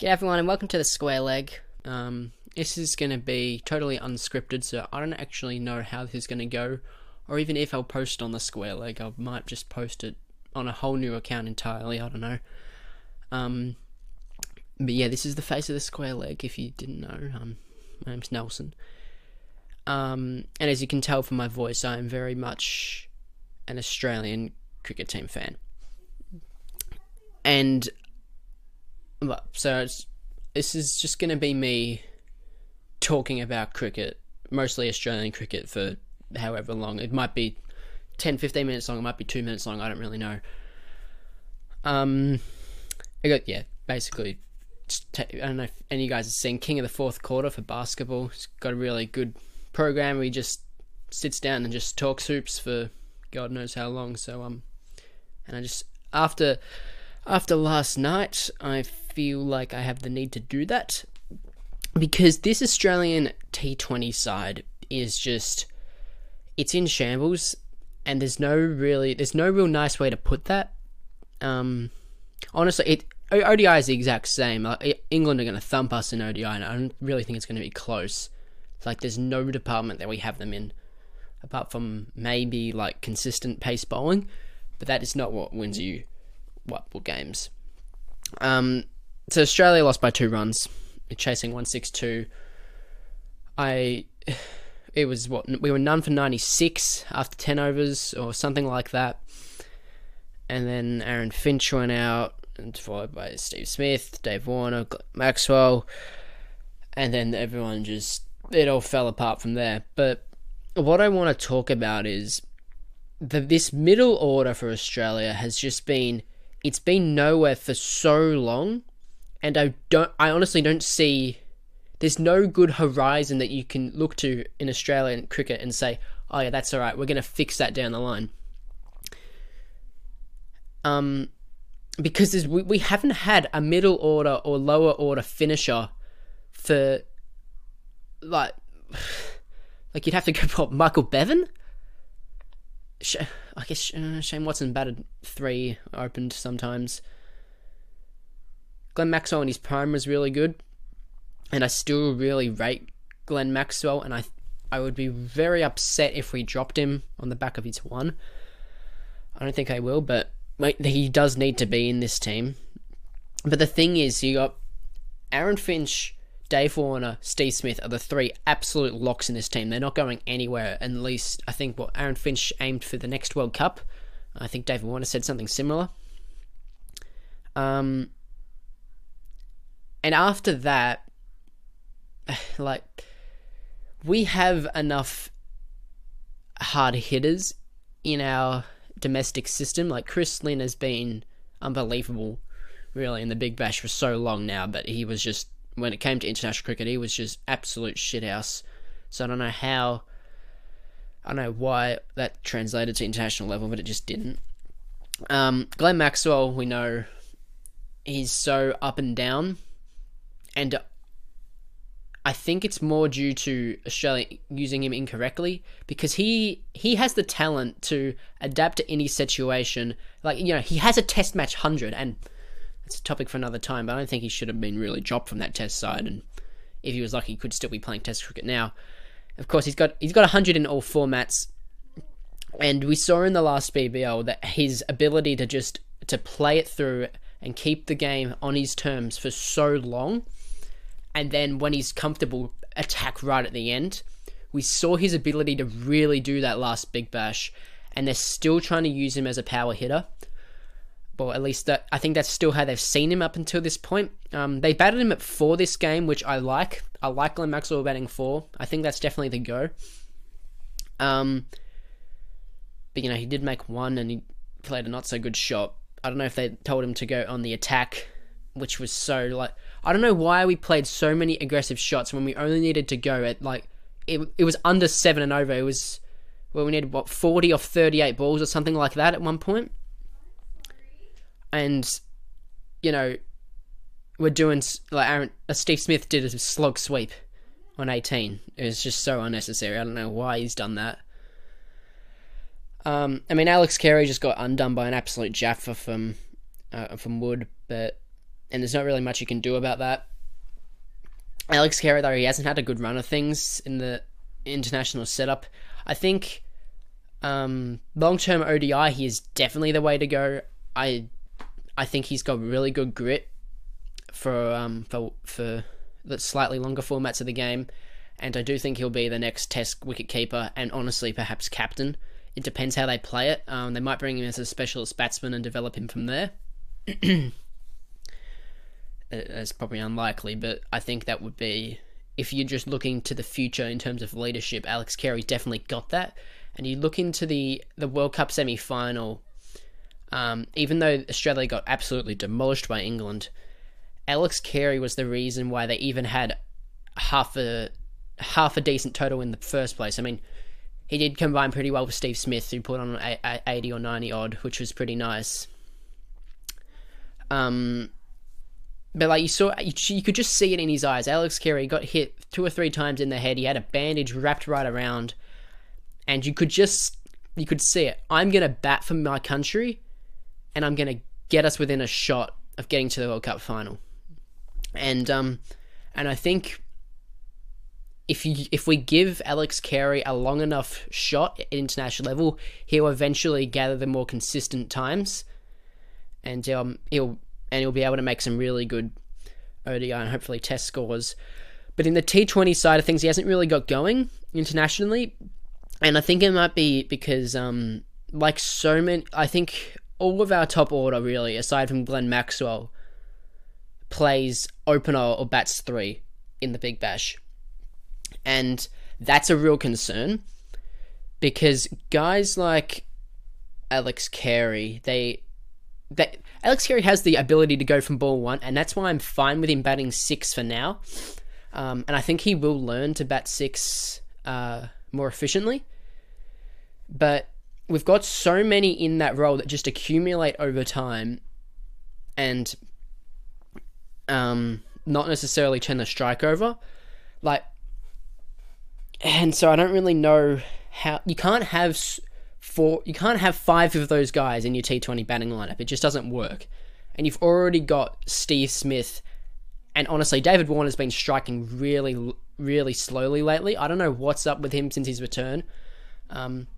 G'day everyone and welcome to the Square Leg. Um, this is going to be totally unscripted, so I don't actually know how this is going to go, or even if I'll post on the Square Leg. I might just post it on a whole new account entirely. I don't know. Um, but yeah, this is the face of the Square Leg. If you didn't know, um, my name's Nelson. Um, and as you can tell from my voice, I am very much an Australian cricket team fan. And so this is just going to be me talking about cricket, mostly Australian cricket, for however long. It might be 10, 15 minutes long, it might be two minutes long, I don't really know. Um, I got, yeah, basically, I don't know if any of you guys have seen King of the Fourth Quarter for basketball. It's got a really good program he just sits down and just talks hoops for God knows how long. So, um, and I just, after after last night, I feel like I have the need to do that because this Australian T20 side is just it's in shambles and there's no really there's no real nice way to put that. Um, honestly, it ODI is the exact same. Like, England are going to thump us in ODI, and I don't really think it's going to be close. Like there's no department that we have them in, apart from maybe like consistent pace bowling, but that is not what wins you what games. Um, so Australia lost by two runs, chasing one six two. I, it was what we were none for ninety six after ten overs or something like that, and then Aaron Finch went out, and followed by Steve Smith, Dave Warner, Maxwell, and then everyone just it all fell apart from there. But what I want to talk about is that this middle order for Australia has just been it's been nowhere for so long, and I don't. I honestly don't see. There's no good horizon that you can look to in Australian cricket and say, "Oh yeah, that's all right. We're going to fix that down the line." Um, because we we haven't had a middle order or lower order finisher for like like you'd have to go for Michael Bevan. I guess uh, Shane Watson batted three, opened sometimes. Glenn Maxwell in his prime was really good, and I still really rate Glenn Maxwell, and I I would be very upset if we dropped him on the back of his one. I don't think I will, but he does need to be in this team. But the thing is, you got Aaron Finch Dave Warner, Steve Smith are the three absolute locks in this team. They're not going anywhere. At least I think what Aaron Finch aimed for the next World Cup. I think David Warner said something similar. Um, and after that, like we have enough hard hitters in our domestic system. Like Chris Lynn has been unbelievable, really, in the Big Bash for so long now. But he was just when it came to international cricket, he was just absolute shithouse. So I don't know how, I don't know why that translated to international level, but it just didn't. Um, Glenn Maxwell, we know he's so up and down, and I think it's more due to Australia using him incorrectly because he he has the talent to adapt to any situation. Like you know, he has a Test match hundred and it's a topic for another time, but I don't think he should have been really dropped from that test side. And if he was lucky, he could still be playing test cricket now. Of course, he's got he's got 100 in all formats, and we saw in the last BBL that his ability to just to play it through and keep the game on his terms for so long, and then when he's comfortable, attack right at the end. We saw his ability to really do that last Big Bash, and they're still trying to use him as a power hitter or at least that I think that's still how they've seen him up until this point. Um, they batted him at four this game, which I like. I like Glenn Maxwell batting four. I think that's definitely the go. Um, but you know he did make one and he played a not so good shot. I don't know if they told him to go on the attack, which was so like I don't know why we played so many aggressive shots when we only needed to go at like it. It was under seven and over. It was well we needed what forty or thirty eight balls or something like that at one point and you know we're doing like Aaron, uh, Steve Smith did a slog sweep on 18. It was just so unnecessary. I don't know why he's done that. Um, I mean, Alex Carey just got undone by an absolute Jaffa from uh, from Wood, but and there's not really much you can do about that. Alex Carey, though, he hasn't had a good run of things in the international setup. I think um, long term ODI, he is definitely the way to go. I I think he's got really good grit for um for for the slightly longer formats of the game, and I do think he'll be the next Test wicket keeper and honestly perhaps captain. It depends how they play it. Um, they might bring him as a specialist batsman and develop him from there. That's probably unlikely, but I think that would be if you're just looking to the future in terms of leadership. Alex Carey's definitely got that, and you look into the the World Cup semi final. Um, even though Australia got absolutely demolished by England, Alex Carey was the reason why they even had half a half a decent total in the first place. I mean, he did combine pretty well with Steve Smith, who put on a, a 80 or 90 odd, which was pretty nice. Um, but like you saw, you could just see it in his eyes. Alex Carey got hit two or three times in the head. He had a bandage wrapped right around, and you could just you could see it. I'm gonna bat for my country, and I'm gonna get us within a shot of getting to the World Cup final. And um, and I think if you if we give Alex Carey a long enough shot at international level, he'll eventually gather the more consistent times, and um, he'll and he'll be able to make some really good ODI and hopefully test scores. But in the T20 side of things, he hasn't really got going internationally, and I think it might be because, um, like so many, I think all of our top order really, aside from Glenn Maxwell, plays opener or bats three in the Big Bash, and that's a real concern because guys like Alex Carey, they that Alex Carey has the ability to go from ball one, and that's why I'm fine with him batting six for now. Um, and I think he will learn to bat six uh, more efficiently. But we've got so many in that role that just accumulate over time, and um, not necessarily turn the strike over. Like, and so I don't really know how you can't have four. You can't have five of those guys in your T20 batting lineup. It just doesn't work. And you've already got Steve Smith, and honestly, David Warner's been striking really, really slowly lately. I don't know what's up with him since his return. Um,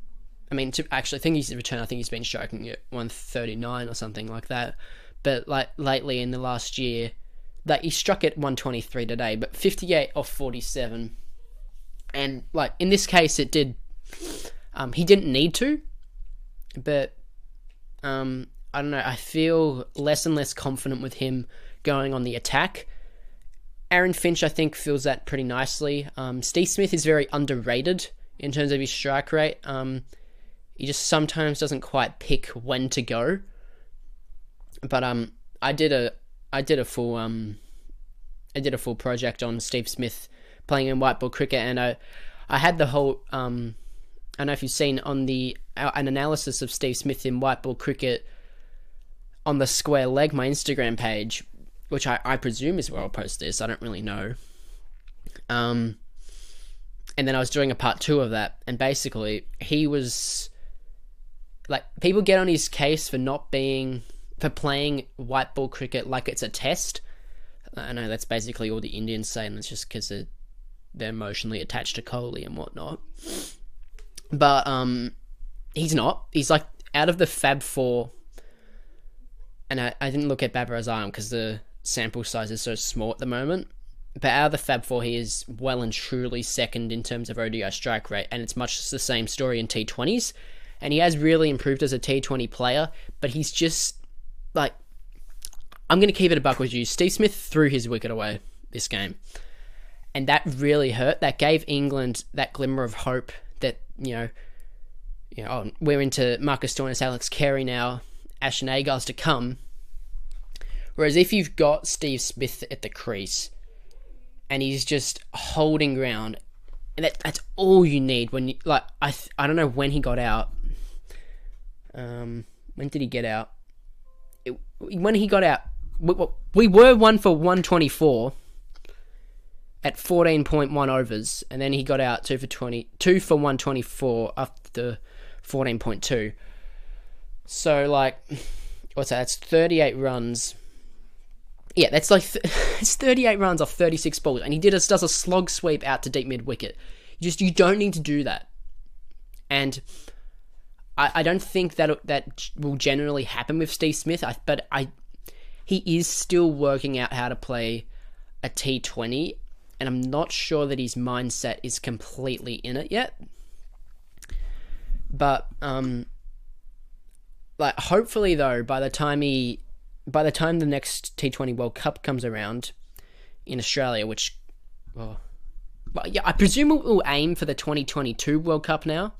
I mean, to, actually, I think he's return. I think he's been striking at 139 or something like that. But like lately in the last year, that he struck at 123 today, but 58 off 47. And like in this case, it did um, he didn't need to, but um, I don't know. I feel less and less confident with him going on the attack. Aaron Finch, I think, feels that pretty nicely. Um, Steve Smith is very underrated in terms of his strike rate. Um, he just sometimes doesn't quite pick when to go. But um, I did a I did a full um, I did a full project on Steve Smith playing in white ball cricket, and I I had the whole um I don't know if you've seen on the uh, an analysis of Steve Smith in white ball cricket on the square leg, my Instagram page, which I, I presume is where I'll post this. I don't really know. Um, and then I was doing a part two of that, and basically he was like people get on his case for not being for playing white ball cricket like it's a test. I know that's basically all the Indians say, and it's just because they're, they're emotionally attached to Kohli and whatnot. But um, he's not. He's like out of the Fab Four, and I, I didn't look at Babar Azam because the sample size is so small at the moment. But out of the Fab Four, he is well and truly second in terms of ODI strike rate, and it's much the same story in T20s. And he has really improved as a T20 player, but he's just like I'm going to keep it a buck with you. Steve Smith threw his wicket away this game. And that really hurt. That gave England that glimmer of hope you know, you know, oh, we're into Marcus Stoinis, Alex Carey now, Ash Ashton Agars to come. Whereas if you've got Steve Smith at the crease and he's just holding ground, and that that's all you need when you like I th- I don't know when he got out. Um, when did he get out? It, when he got out, we, we were one for one twenty four at 14.1 overs, and then he got out two for 20, two for 124 after 14.2. So like, what's that? That's 38 runs yeah, that's like th- it's 38 runs off 36 balls, and he did a, does a slog sweep out to deep mid wicket. You just you don't need to do that, and I, I don't think that that will generally happen with Steve Smith. But I he is still working out how to play a T20, and I'm not sure that his mindset is completely in it yet. But um, like hopefully though, by the time he by the time the next T20 World Cup comes around in Australia, which, well, well yeah, I presume it will aim for the 2022 World Cup now,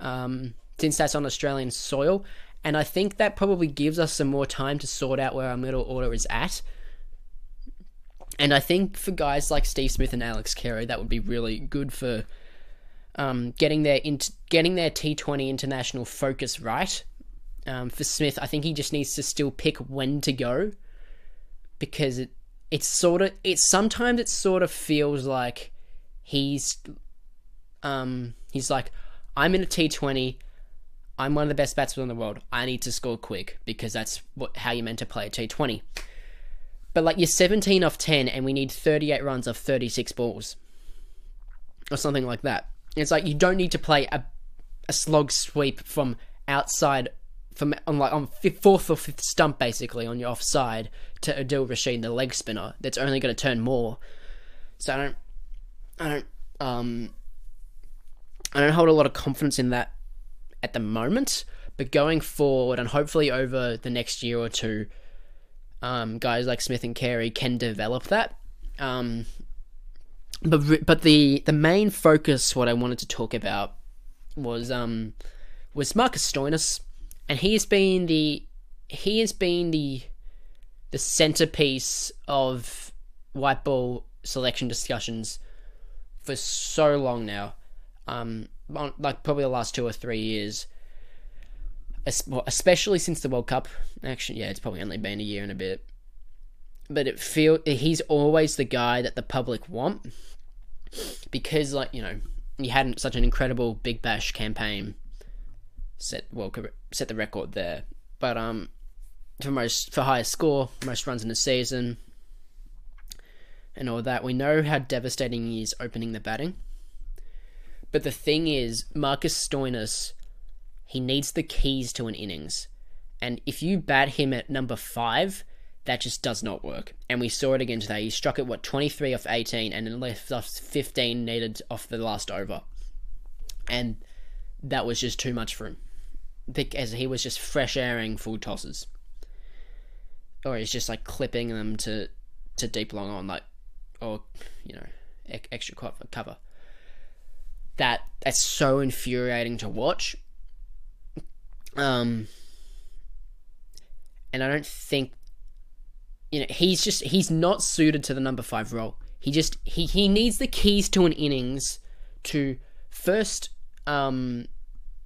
um, since that's on Australian soil. And I think that probably gives us some more time to sort out where our middle order is at. And I think for guys like Steve Smith and Alex Carey, that would be really good for um, getting their int- getting their T20 international focus right. Um, for Smith, I think he just needs to still pick when to go because it it's sort of it's sometimes it sort of feels like he's um he's like I'm in a T20 I'm one of the best batsmen in the world I need to score quick because that's what how you're meant to play a T20 but like you're 17 off 10 and we need 38 runs of 36 balls or something like that it's like you don't need to play a a slog sweep from outside from on like on fifth, fourth or fifth stump basically on your offside to Adil Rashid, the leg spinner. That's only going to turn more. So I don't, I don't, um, I don't hold a lot of confidence in that at the moment. But going forward, and hopefully over the next year or two, um, guys like Smith and Carey can develop that. Um, but but the the main focus, what I wanted to talk about, was um was Marcus Stoinis and he has been the he has been the the centerpiece of white ball selection discussions for so long now. Um, like probably the last two or three years, especially since the World Cup. Actually, yeah, it's probably only been a year and a bit. But it feel he's always the guy that the public want because, like you know, he had such an incredible Big Bash campaign set well set the record there. But um, for most for highest score, most runs in a season, and all that, we know how devastating he is opening the batting. But the thing is, Marcus Stoinis, he needs the keys to an innings, and if you bat him at number five, that just does not work. And we saw it again today. He struck at what 23 off 18 and then left off 15 needed off the last over. And that was just too much for him as he was just fresh airing full tosses, or he's just like clipping them to to deep long on, like or you know extra cover. That that's so infuriating to watch. Um, and I don't think you know he's just he's not suited to the number five role. He just he he needs the keys to an innings to first um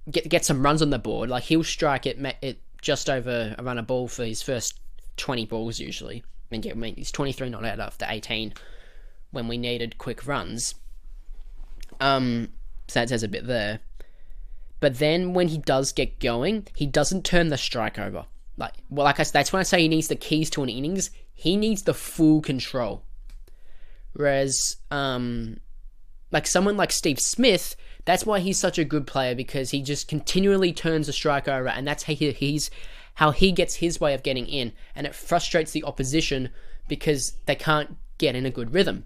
get get some runs on the board. Like he'll strike it it just over a run a ball for his first twenty balls usually. And yeah, I mean he's twenty three not out after eighteen when we needed quick runs. Um, so that says a bit there. But then when he does get going, he doesn't turn the strike over. Like well, like I said, that's when I say he needs the keys to an innings. He needs the full control. Whereas, um, like someone like Steve Smith, that's why he's such a good player because he just continually turns the strike over, and that's how he, he's how he gets his way of getting in, and it frustrates the opposition because they can't get in a good rhythm.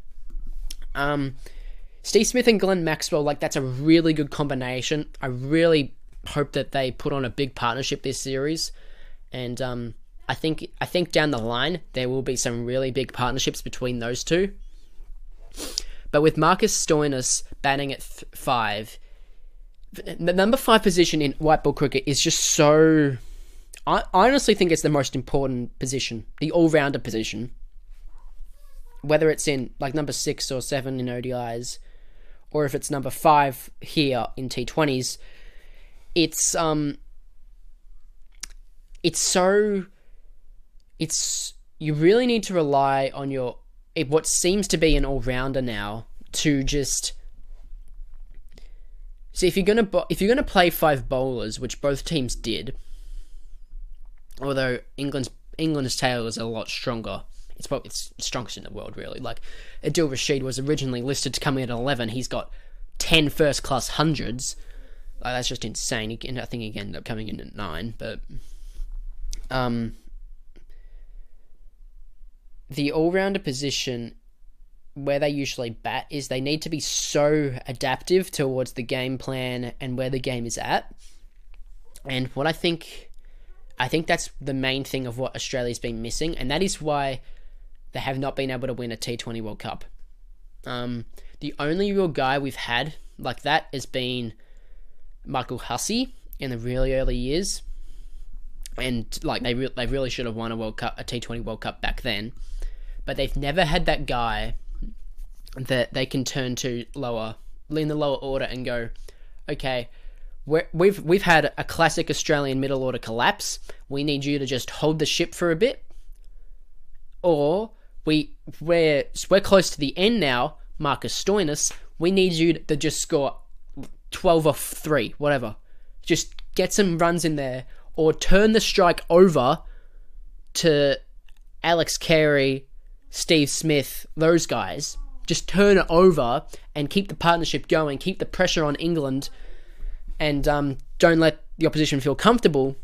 Um, Steve Smith and Glenn Maxwell, like that's a really good combination. I really hope that they put on a big partnership this series, and um, I think I think down the line there will be some really big partnerships between those two. But with Marcus Stoinis batting at th- five, the number five position in white ball cricket is just so. I, I honestly think it's the most important position, the all rounder position. Whether it's in like number six or seven in ODIs, or if it's number five here in T20s, it's um, it's so, it's you really need to rely on your what seems to be an all rounder now to just. See if you're gonna if you're gonna play five bowlers, which both teams did, although England's England's tail is a lot stronger. It's probably it's strongest in the world, really. Like Adil Rashid was originally listed to come in at 11. He's got 10 first class hundreds. Like, that's just insane. He, I think he ended up coming in at nine, but um, the all rounder position where they usually bat is they need to be so adaptive towards the game plan and where the game is at. And what I think, I think that's the main thing of what Australia's been missing, and that is why they have not been able to win a T20 World Cup. Um, the only real guy we've had like that has been Michael Hussey in the really early years, and like they re- they really should have won a World Cup, a T20 World Cup back then, but they've never had that guy that they can turn to lower in the lower order and go, okay, we we've we've had a classic Australian middle order collapse. We need you to just hold the ship for a bit, or we we're we're close to the end now. Marcus Stoinis, we need you to just score twelve off three, whatever. Just get some runs in there, or turn the strike over to Alex Carey, Steve Smith, those guys just turn it over and keep the partnership going, keep the pressure on England, and um, don't let the opposition feel comfortable.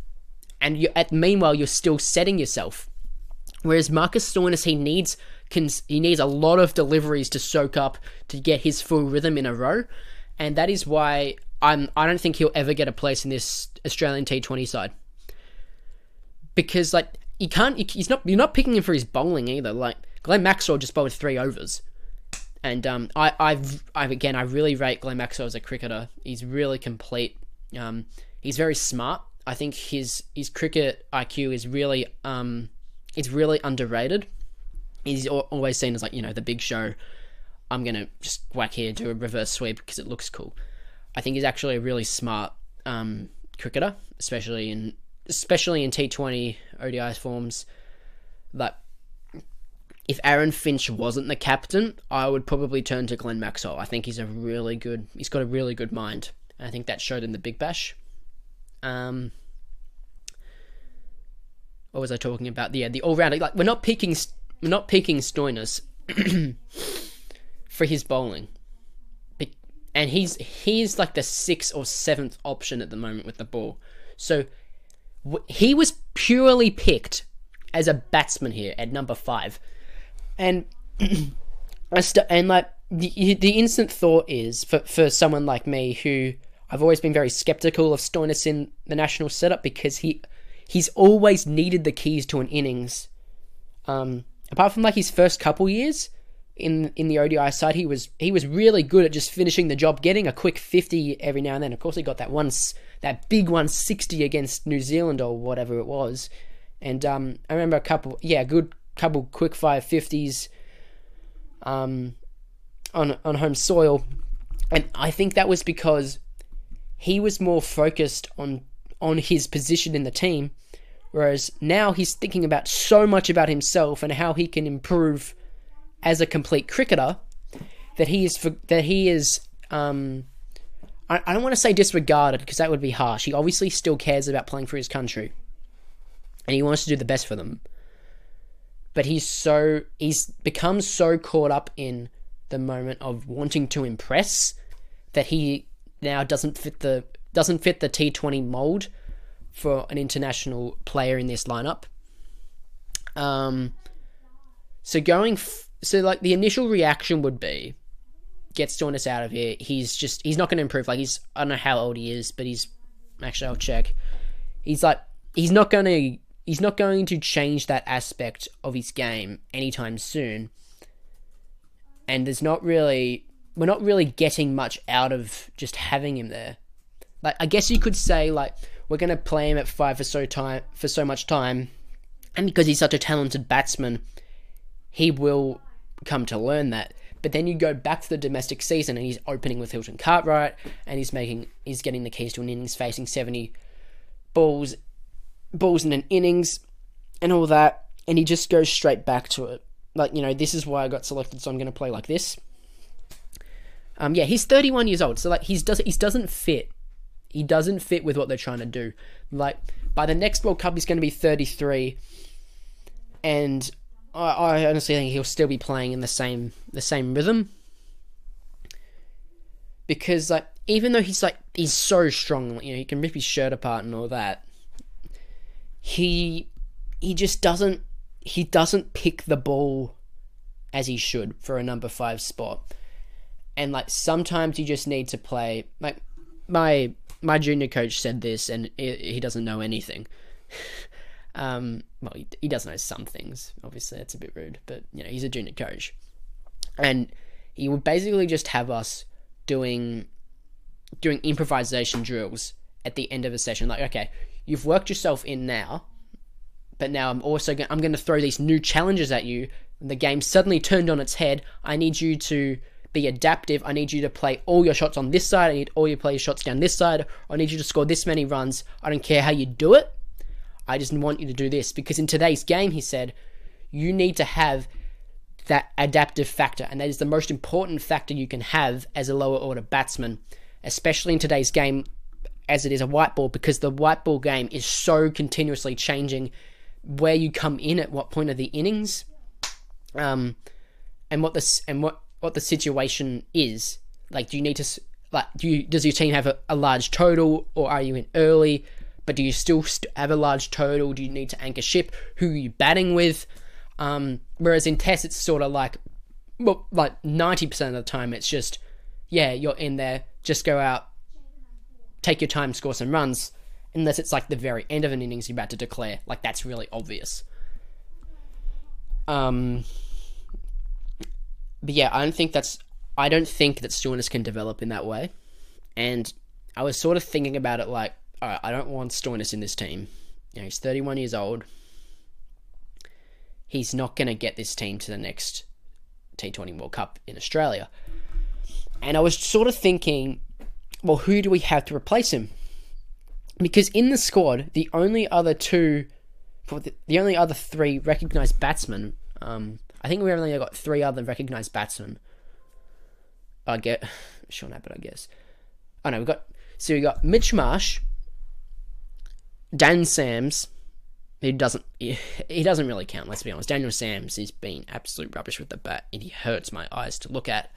And you, at meanwhile, you're still setting yourself. Whereas Marcus Stoinis, he needs he needs a lot of deliveries to soak up to get his full rhythm in a row, and that is why I'm I don't think he'll ever get a place in this Australian T20 side because like you can't he's not you're not picking him for his bowling either. Like Glenn Maxwell just bowled three overs. And um, I, I've, I've again, I really rate Glenn Maxwell as a cricketer. He's really complete. Um, he's very smart. I think his his cricket IQ is really um, it's really underrated. He's always seen as like you know the big show. I'm gonna just whack here, do a reverse sweep because it looks cool. I think he's actually a really smart um, cricketer, especially in especially in T20 ODI forms. That if Aaron Finch wasn't the captain, I would probably turn to Glenn Maxwell. I think he's a really good. He's got a really good mind. I think that showed in the Big Bash. Um, what was I talking about? Yeah, the uh, all rounder. Like we're not picking. We're not picking Stoinis for his bowling, and he's he's like the sixth or seventh option at the moment with the ball. So he was purely picked as a batsman here at number five and I st- and like the the instant thought is for for someone like me who I've always been very skeptical of Stoinis in the national setup because he he's always needed the keys to an innings. Um, apart from like his first couple years in in the ODI side, he was he was really good at just finishing the job, getting a quick fifty every now and then. Of course, he got that once that big one sixty against New Zealand or whatever it was, and um, I remember a couple yeah good couple quick fire fifties um, on on home soil, and I think that was because he was more focused on on his position in the team, whereas now he's thinking about so much about himself and how he can improve as a complete cricketer that he is for, that he is. Um, I, I don't want to say disregarded because that would be harsh. He obviously still cares about playing for his country, and he wants to do the best for them but he's so he's become so caught up in the moment of wanting to impress that he now doesn't fit the doesn't fit the T20 mold for an international player in this lineup. Um, so going f- so like the initial reaction would be get Stoinis out of here. He's just he's not going to improve. Like he's I don't know how old he is, but he's actually I'll check. He's like he's not going to he's not going to change that aspect of his game anytime soon. And there's not really we're not really getting much out of just having him there. Like I guess you could say like we're gonna play him at five for so time for so much time, and because he's such a talented batsman, he will come to learn that. But then you go back to the domestic season and he's opening with Hilton Cartwright and he's making he's getting the keys to an innings facing seventy balls balls in an innings and all that, and he just goes straight back to it. Like, you know, this is why I got selected, so I'm to play like this. Um, yeah, he's 31 years old, so like he's does he doesn't fit. He doesn't fit with what they're trying to do. Like by the next World Cup, he's going to be 33, and I, I honestly think he'll still be playing in the same the same rhythm because like even though he's like he's so strong, you know, he can rip his shirt apart and all that. He he just doesn't he doesn't pick the ball as he should for a number five spot. And like sometimes you just need to play like my my junior coach said this and he doesn't know anything. um, well, he, he does know some things. Obviously, that's a bit rude, but you know he's a junior coach, and he would basically just have us doing doing improvisation drills at the end of a session. Like, okay, you've worked yourself in now, but now I'm also going, I'm going to throw these new challenges at you. And The game suddenly turned on its head. I need you to be adaptive. I need you to play all your shots on this side. I need all your play shots down this side. I need you to score this many runs. I don't care how you do it. I just want you to do this because in today's game, he said, you need to have that adaptive factor, and that is the most important factor you can have as a lower order batsman, especially in today's game as it is a white ball, because the white ball game is so continuously changing where you come in at what point of the innings, um, and what this and what what the situation is. Like, do you need to like do you does your team have a, a large total, or are you in early? But do you still st- have a large total? Do you need to anchor ship? Who are you batting with? Um, whereas in tests, it's sort of like, well, like 90% of the time, it's just, yeah, you're in there, just go out, take your time, score some runs, unless it's like the very end of an innings you're about to declare. Like, that's really obvious. Um, but yeah, I don't think that's, I don't think that Stoinis can develop in that way. And I was sort of thinking about it like, all right, I don't want Stoinis in this team. You know, he's 31 years old he's not going to get this team to the next T20 World Cup in Australia. And I was sort of thinking, well, who do we have to replace him? Because in the squad, the only other two, the only other three recognised batsmen, um, I think we only got three other recognised batsmen. I get Sean Abbott, I guess. Oh no, we got so we got Mitch Marsh, Dan Sams, he doesn't he, he doesn't really count. Let's be honest. Daniel Sams has been absolute rubbish with the bat, and he hurts my eyes to look at.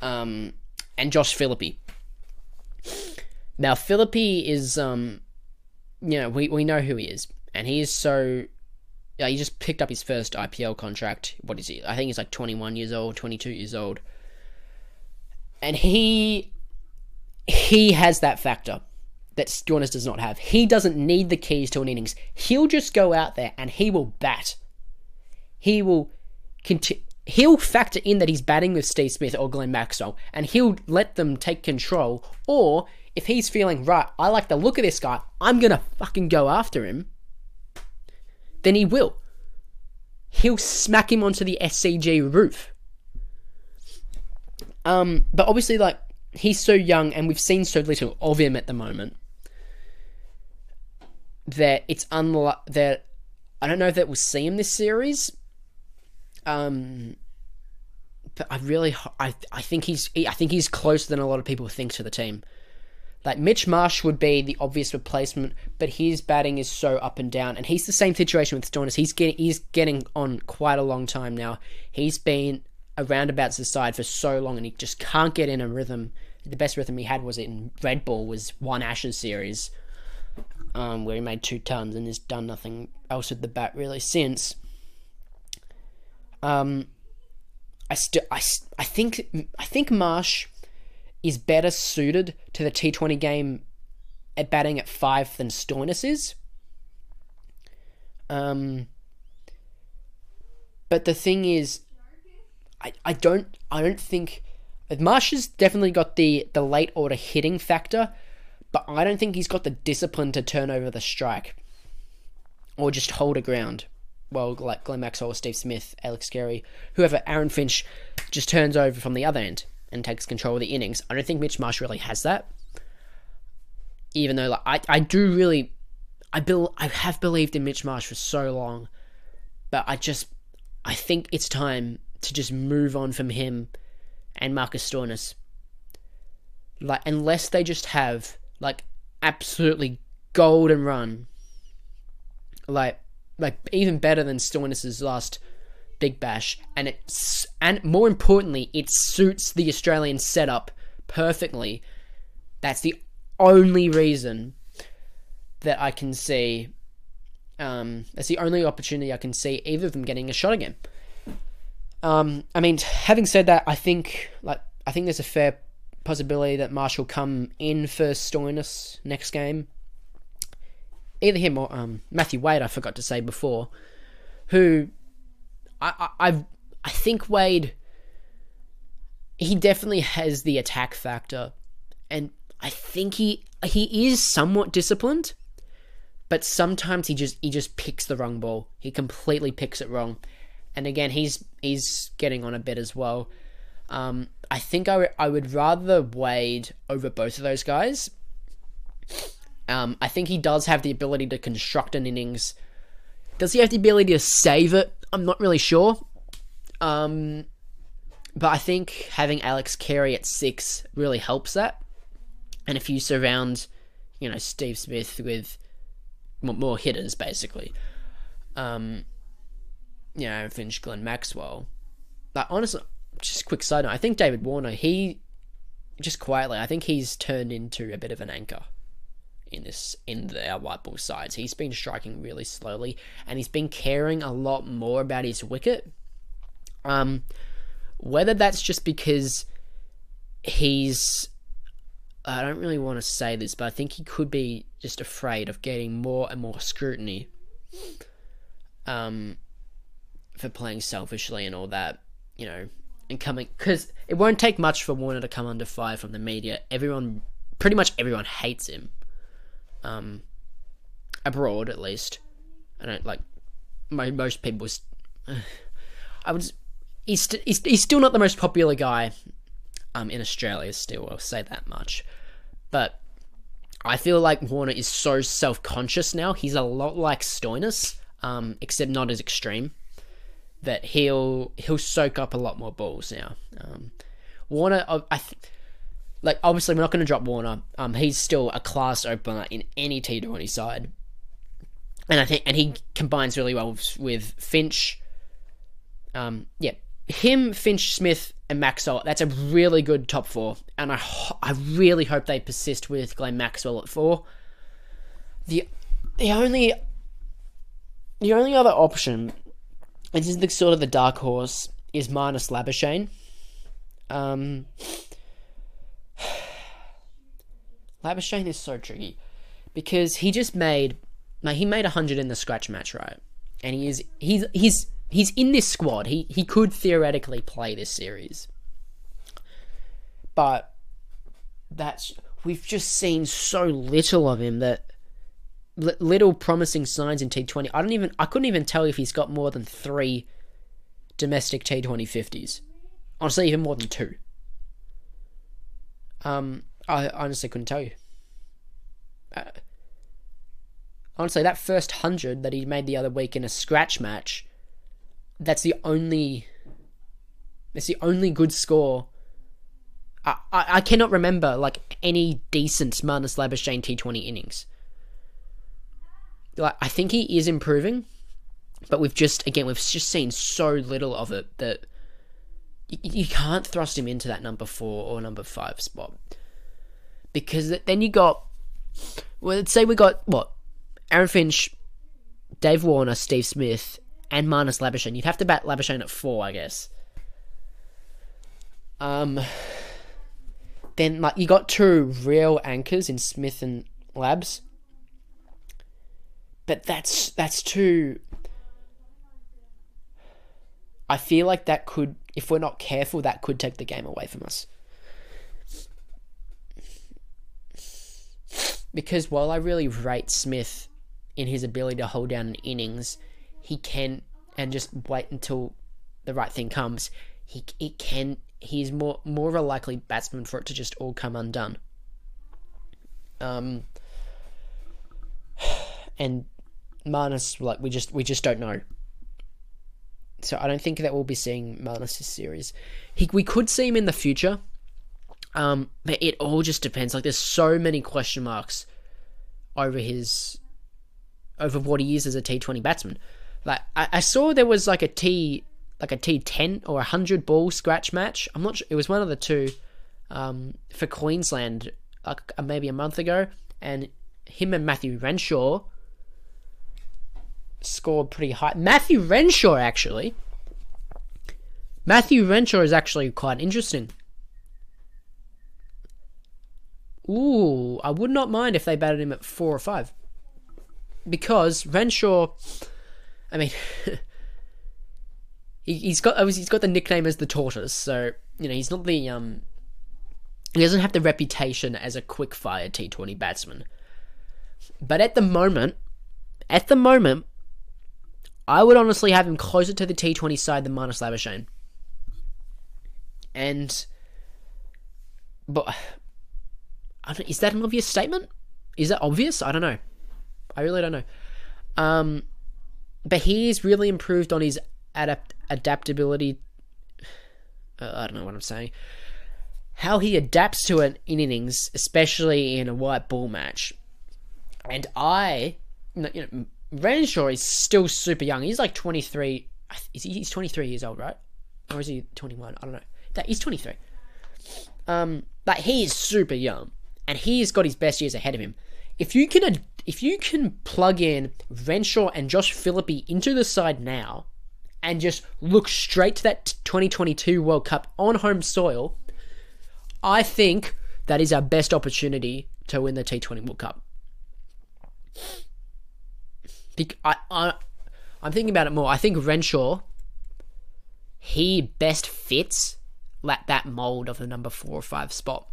Um, and Josh Philippe. Now Philippe is um, you know we we know who he is, and he is so. Yeah, he just picked up his first IPL contract. What is he? I think he's like 21 years old, 22 years old. And he he has that factor that Stoinis does not have. He doesn't need the keys to an innings. He'll just go out there and he will bat. He will continue. He'll factor in that he's batting with Steve Smith or Glenn Maxwell, and he'll let them take control. Or if he's feeling right, I like the look of this guy, I'm gonna fucking go after him. Then he will. He'll smack him onto the SCG roof. Um, but obviously, like he's so young, and we've seen so little of him at the moment that it's unlike that I don't know if that we'll see him this series. Um, but I really I I think he's I think he's closer than a lot of people think to the team. Like Mitch Marsh would be the obvious replacement, but his batting is so up and down, and he's the same situation with Stoinis. He's getting he's getting on quite a long time now. He's been around about the side for so long, and he just can't get in a rhythm. The best rhythm he had was in red ball, was one Ashes series, um, where he made two tons and has done nothing else with the bat really since. Um, I still, I, I think, I think Marsh is better suited to the T Twenty game at batting at five than Stoinis is. Um, but the thing is, I, I don't, I don't think Marsh has definitely got the the late order hitting factor, but I don't think he's got the discipline to turn over the strike or just hold a ground. Well, like Glenn Maxwell, Steve Smith, Alex Carey, whoever, Aaron Finch just turns over from the other end and takes control of the innings. I don't think Mitch Marsh really has that. Even though like, I, I do really I bel I have believed in Mitch Marsh for so long, but I just I think it's time to just move on from him and Marcus Stoinis. Like unless they just have like absolutely golden run. Like like even better than Stoinis's last Big Bash, and it's and more importantly, it suits the Australian setup perfectly. That's the only reason that I can see. Um, that's the only opportunity I can see either of them getting a shot again. Um, I mean, having said that, I think like I think there's a fair possibility that Marshall come in for Stoinis next game. Either him or um, Matthew Wade, I forgot to say before, who I, I I I think Wade he definitely has the attack factor, and I think he he is somewhat disciplined, but sometimes he just he just picks the wrong ball. He completely picks it wrong, and again he's he's getting on a bit as well. Um, I think I, w- I would rather Wade over both of those guys. Um, I think he does have the ability to construct an innings. Does he have the ability to save it? I'm not really sure. Um, but I think having Alex Carey at six really helps that. And if you surround, you know, Steve Smith with more, hitters, basically, um, you know, Finch, Glenn Maxwell, like honestly, just quick side note, I think David Warner, he just quietly, I think he's turned into a bit of an anchor in this in the our white ball sides. He's been striking really slowly, and he's been caring a lot more about his wicket. Um, whether that's just because he's I don't really want to say this, but I think he could be just afraid of getting more and more scrutiny um, for playing selfishly and all that, you know, and coming because it won't take much for Warner to come under fire from the media. Everyone, pretty much everyone, hates him. Um, abroad, at least, I don't like most people. I would. He's, st- he's he's still not the most popular guy, um, in Australia. Still, I'll say that much. But I feel like Warner is so self conscious now. He's a lot like Stoinis, um, except not as extreme that he'll he'll soak up a lot more balls now. Um, Warner, I th- like obviously we're not going to drop Warner. Um, he's still a class opener in any T Twenty side, and I think and he combines really well with, with Finch. Um, yeah, him, Finch, Smith, and Maxwell. That's a really good top four, and I I really hope they persist with Glenn Maxwell at four. The the only the only other option this is the sort of the dark horse is Marnus Labuschagne. Um, Labuschagne is so tricky because he just made like he made hundred in the scratch match, right? And he is he's he's he's in this squad. He he could theoretically play this series, but that's we've just seen so little of him that little promising signs in T20. I don't even I couldn't even tell if he's got more than 3 domestic T20 50s. Honestly, even more than 2. Um I honestly couldn't tell you. Uh, honestly, that first 100 that he made the other week in a scratch match, that's the only that's the only good score I, I, I cannot remember like any decent Marnus Labuschagne T20 innings like I think he is improving, but we've just again we've just seen so little of it that you, can't thrust him into that number four or number five spot because then you got well let's say we got what Aaron Finch, Dave Warner, Steve Smith, and Marnus Labuschagne. You'd have to bat Labuschagne at four, I guess. Um, then like you got two real anchors in Smith and Labs but that's that's too I feel like that could if we're not careful that could take the game away from us. Because while I really rate Smith in his ability to hold down an innings, he can and just wait until the right thing comes. He it can he's more more of a likely batsman for it to just all come undone. Um and Marnus, like we just we just don't know. So I don't think that we'll be seeing Marnus this series. He, we could see him in the future, um, but it all just depends. Like there's so many question marks over his over what he is as a T20 batsman. Like I, I saw there was like a T like a T10 or a hundred ball scratch match. I'm not sure. It was one of the two um, for Queensland like uh, maybe a month ago, and him and Matthew Renshaw scored pretty high. Matthew Renshaw actually. Matthew Renshaw is actually quite interesting. Ooh, I would not mind if they batted him at four or five. Because Renshaw, I mean, he, has got he's got the nickname as the tortoise, so you know he's not the um, he doesn't have the reputation as a quick fire T Twenty batsman. But at the moment, at the moment, I would honestly have him closer to the T Twenty side than Marnus Labuschagne. And, but is that an obvious statement? Is that obvious? I don't know. I really don't know. Um, but he's really improved on his adapt adaptability. Uh, I don't know what I'm saying. How he adapts to an in innings, especially in a white ball match. And I, you know, Renshaw is still super young. He's like 23. Is he, he's 23 years old, right? Or is he 21? I don't know. That he's 23. Um, but he is super young and he's got his best years ahead of him. If you can, if you can plug in Renshaw and Josh Philippe into the side now, and just look straight to that 2022 World Cup on home soil, I think that is our best opportunity to win the T20 World Cup. I, I, I'm thinking about it more. I think Renshaw, he best fits that, that mold of the number four or five spot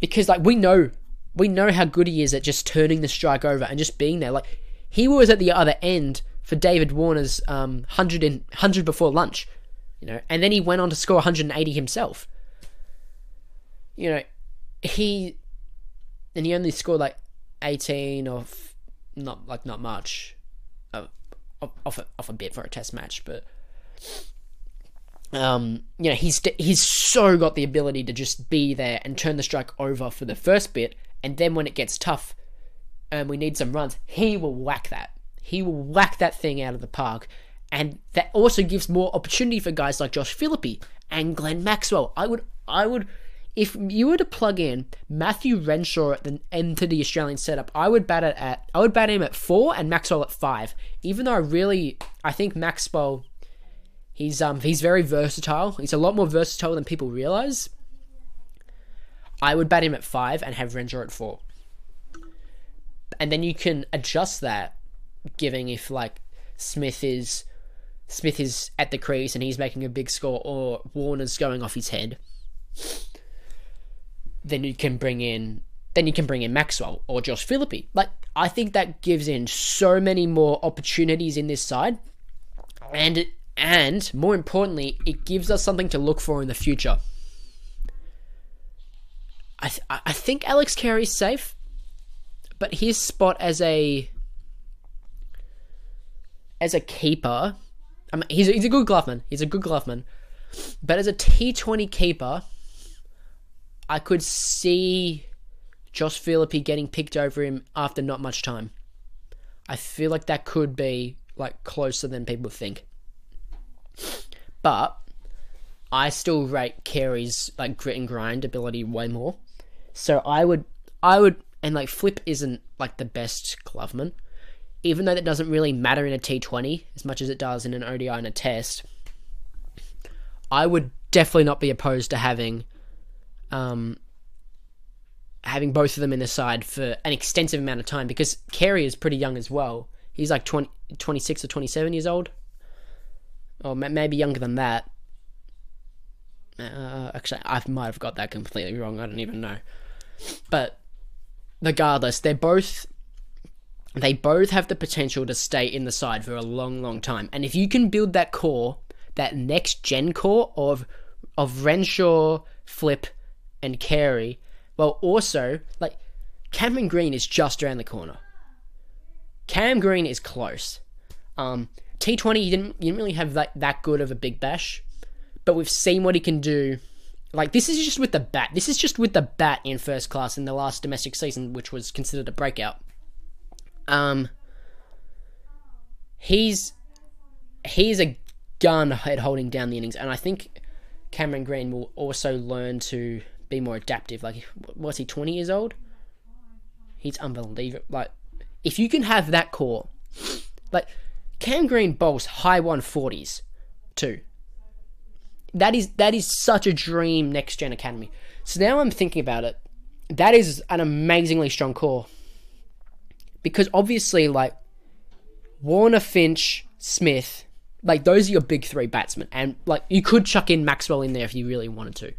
because like we know we know how good he is at just turning the strike over and just being there. Like he was at the other end for David Warner's um, 100, in, 100 before lunch, you know, and then he went on to score 180 himself. You know, he and he only scored like 18 of not like not much of, off a, off a bit for a test match, but um, you know, he's he's so got the ability to just be there and turn the strike over for the first bit, and then when it gets tough, and we need some runs, he will whack that. He will whack that thing out of the park, and that also gives more opportunity for guys like Josh Philippe and Glenn Maxwell. I would, I would, if you were to plug in Matthew Renshaw at the into the Australian setup, I would bat it at, I would bat him at four and Maxwell at five. Even though I really, I think Maxwell He's um he's very versatile. He's a lot more versatile than people realize. I would bat him at five and have Renshaw at four. And then you can adjust that, giving if like Smith is Smith is at the crease and he's making a big score, or Warner's going off his head. Then you can bring in then you can bring in Maxwell or Josh Philippe. Like I think that gives in so many more opportunities in this side, and and more importantly, it gives us something to look for in the future. I th- I think Alex Carey's safe, but his spot as a as a keeper, I mean, he's a, he's a good gloveman. He's a good gloveman, but as a T Twenty keeper, I could see Josh Philippe getting picked over him after not much time. I feel like that could be like closer than people think. But I still rate Carey's like grit and grind ability way more. So I would I would and like Flip isn't like the best gloveman. Even though that doesn't really matter in a T20 as much as it does in an ODI and a test. I would definitely not be opposed to having um having both of them in the side for an extensive amount of time because Carey is pretty young as well. He's like 20, 26 or 27 years old or maybe younger than that. Uh, actually, I might have got that completely wrong. I don't even know. But regardless, they're both they both have the potential to stay in the side for a long, long time. And if you can build that core, that next gen core of of Renshaw, Flip, and Carey, well, also like Cameron Green is just around the corner. Cam Green is close. Um, T20, he didn't, didn't really have that, that good of a big bash, but we've seen what he can do. Like, this is just with the bat. This is just with the bat in first class in the last domestic season, which was considered a breakout. Um, he's he's a gun at holding down the innings, and I think Cameron Green will also learn to be more adaptive. Like, what's he? Twenty years old. He's unbelievable. Like, if you can have that core, like Cam Green bowls high one forties, too. That is that is such a dream next gen academy. So now I'm thinking about it. That is an amazingly strong core. Because obviously, like Warner, Finch, Smith, like those are your big three batsmen, and like you could chuck in Maxwell in there if you really wanted to,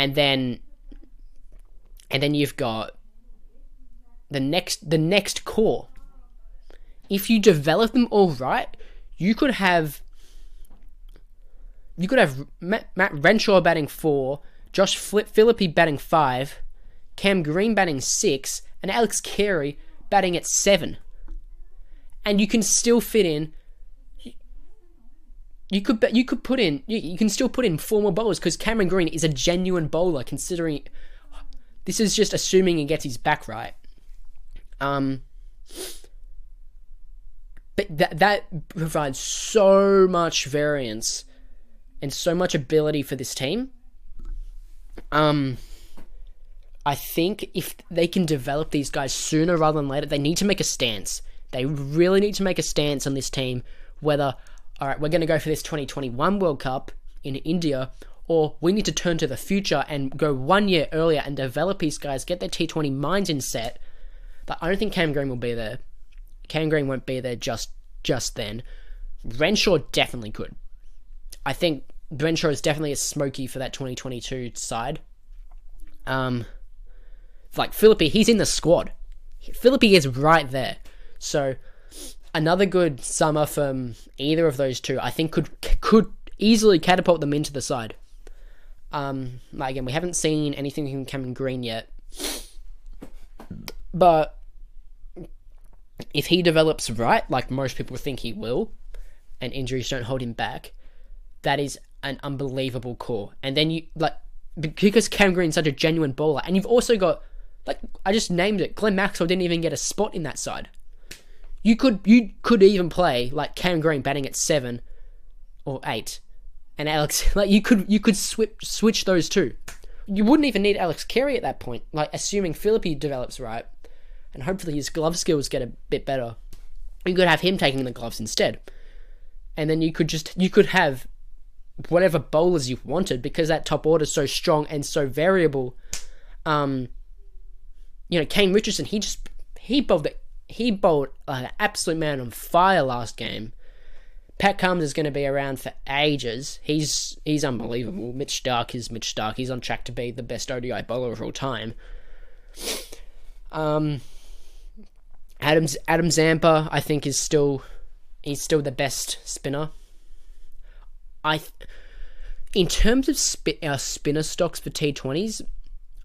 and then, and then you've got the next the next core. If you develop them all right, you could have you could have Matt, Renshaw batting four, Josh Philippe batting five, Cam Green batting six, and Alex Carey batting at seven. And you can still fit in. You could you could put in you, you can still put in four more bowlers because Cameron Green is a genuine bowler considering this is just assuming he gets his back right. Um, but that that provides so much variance and so much ability for this team. Um, I think if they can develop these guys sooner rather than later, they need to make a stance. They really need to make a stance on this team. Whether, all right, we're going to go for this 2021 World Cup in India, or we need to turn to the future and go one year earlier and develop these guys, get their T20 minds in set. But I don't think Cam Green will be there. Cam Green won't be there just just then. Renshaw definitely could. I think Renshaw is definitely a smoky for that 2022 side. Um, like Philippe, he's in the squad. Philippe is right there. So another good summer from either of those two, I think could could easily catapult them into the side. Um, like again, we haven't seen anything from Cameron Green yet, but if he develops right, like most people think he will, and injuries don't hold him back, that is an unbelievable core. And then you like because Cam Green's such a genuine bowler, and you've also got like I just named it. Glenn Maxwell didn't even get a spot in that side. You could you could even play like Cam Green batting at seven or eight, and Alex like you could you could switch switch those two. You wouldn't even need Alex Carey at that point. Like assuming Philippe develops right, and hopefully his glove skills get a bit better. You could have him taking the gloves instead, and then you could just you could have whatever bowlers you wanted because that top order is so strong and so variable. Um, you know, Kane Richardson, he just he bowled it. He bowled like an absolute man on fire last game. Pat Cummins is going to be around for ages. He's he's unbelievable. Mitch Starc is Mitch Starc. He's on track to be the best ODI bowler of all time. Um, Adams Adam Zampa, I think, is still he's still the best spinner. I, in terms of sp- our spinner stocks for T20s,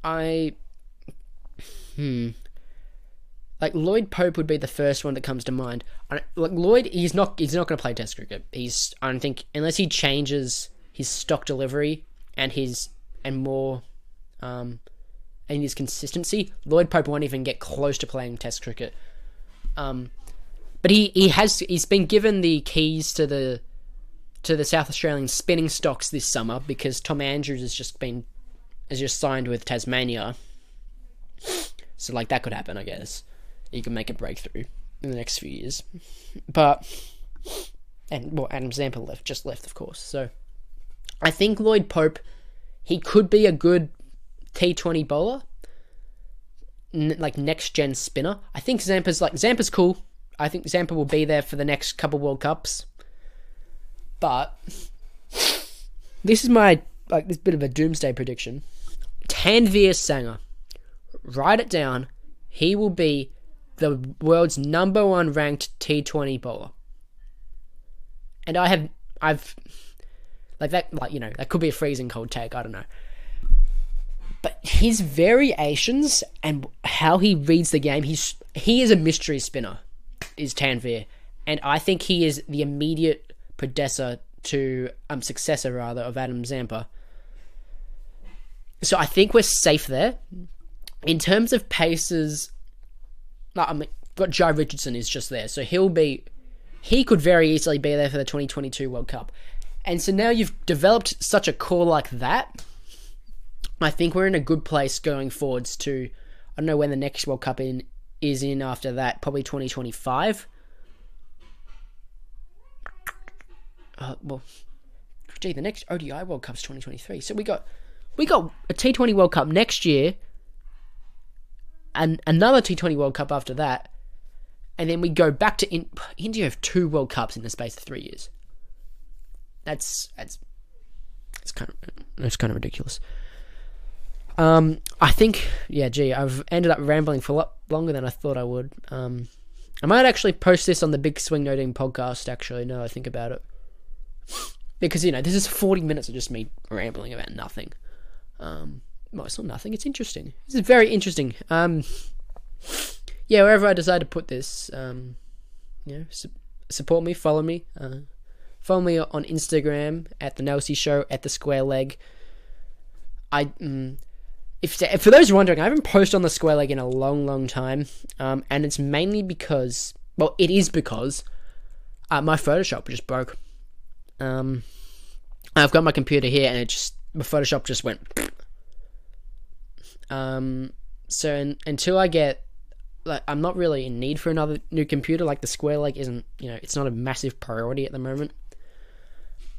I Hmm. Like Lloyd Pope would be the first one that comes to mind. like Lloyd, he's not he's not going to play Test cricket. He's I don't think unless he changes his stock delivery and his and more, um, and his consistency. Lloyd Pope won't even get close to playing Test cricket. Um, but he he has he's been given the keys to the to the South Australian spinning stocks this summer because Tom Andrews has just been has just signed with Tasmania so like that could happen, I guess. You can make a breakthrough in the next few years. But and well, Adam Zampa left, just left, of course. So I think Lloyd Pope, he could be a good T20 bowler, N- like next gen spinner. I think Zampa's like Zampa's cool. I think Zampa will be there for the next couple World Cups. But this is my like this bit of a doomsday prediction. Tanveer Sangha, write it down. He will be the world's number one ranked T20 bowler. And I have, I've, like that, like, you know, that could be a freezing cold take, I don't know. But his variations and how he reads the game, he's, he is a mystery spinner, is Tanveer. And I think he is the immediate predecessor to, um, successor rather, of Adam Zampa. So I think we're safe there in terms of paces, I mean, got Jhye Richardson is just there, so he'll be he could very easily be there for the 2022 World Cup. And so now you've developed such a core like that. I think we're in a good place going forwards to I don't know when the next World Cup in is in after that, probably 2025. Uh, well, gee, the next ODI World Cup's 2023. So we got we got a T20 World Cup next year, and another T20 World Cup after that, and then we go back to in, India have two World Cups in the space of three years. That's that's it's kind of it's kind of ridiculous. Um, I think yeah, gee, I've ended up rambling for a lot longer than I thought I would. Um, I might actually post this on the Big Swing No Ding podcast. Actually, now I think about it, because you know this is forty minutes of just me rambling about nothing. Um, well, it's not nothing. It's interesting. This is very interesting. Um, yeah, wherever I decide to put this, um, you know, su- support me, follow me. Uh, follow me on Instagram at the Nelsy Show at the Square Leg. I if, if for those wondering, I haven't posted on the Square Leg in a long, long time, um, and it's mainly because, well, it is because uh, my Photoshop just broke. Um, I've got my computer here, and it just my Photoshop just went. Um, so in, until I get like I'm not really in need for another new computer. Like the Square Leg isn't, you know, it's not a massive priority at the moment.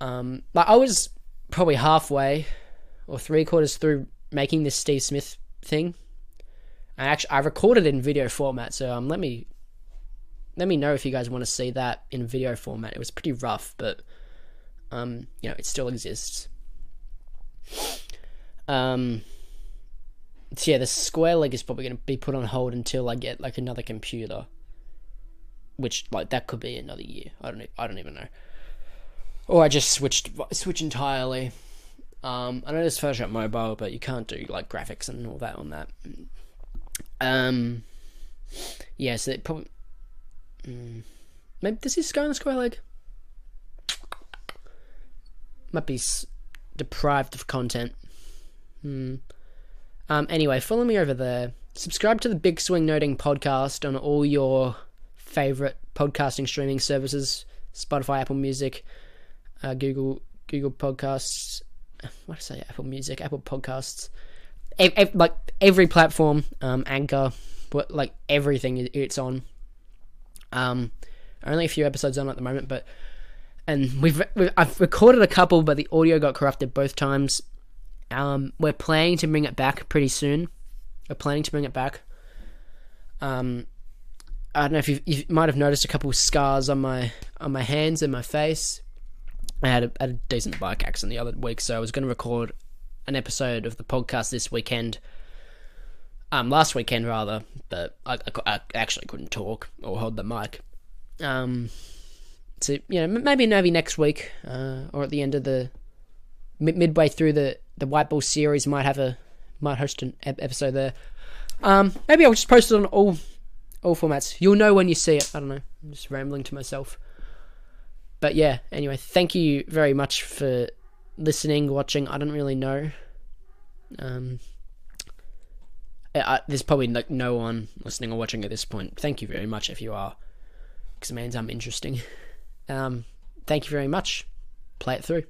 Um, like I was probably halfway or three quarters through making this Steve Smith thing. I actually I recorded it in video format, so um, let me let me know if you guys want to see that in video format. It was pretty rough, but um, you know, it still exists. Um, so yeah, the square leg is probably going to be put on hold until I get like another computer, which like that could be another year. I don't I don't even know. Or I just switched switch entirely. Um, I know there's Photoshop Mobile, but you can't do like graphics and all that on that. Um, yeah, so it probably mm, maybe this is going on square leg. Might be s- deprived of content. Hmm. Um, anyway, follow me over there. Subscribe to the Big Swing No Ding podcast on all your favorite podcasting streaming services: Spotify, Apple Music, uh, Google Google Podcasts. What did I say? Apple Music, Apple Podcasts. Ev- ev- like every platform, um, Anchor, what like everything it's on. Um, only a few episodes on at the moment, but and we've, we've I've recorded a couple, but the audio got corrupted both times. Um, we're planning to bring it back pretty soon. We're planning to bring it back. Um, I don't know if you you might have noticed a couple scars on my on my hands and my face. I had a, had a decent bike accident the other week, so I was going to record an episode of the podcast this weekend. Um, last weekend rather, but I, I, I actually couldn't talk or hold the mic. Um, so you know maybe maybe next week uh, or at the end of the mid- midway through the the White Ball series might have a might host an ep- episode there. Um, maybe I'll just post it on all all formats. You'll know when you see it. I don't know. I'm just rambling to myself. But yeah, anyway, thank you very much for listening, watching. I don't really know. Um, I, there's probably like no one listening or watching at this point. Thank you very much if you are, because it means I'm interesting. Um, thank you very much. Play it through.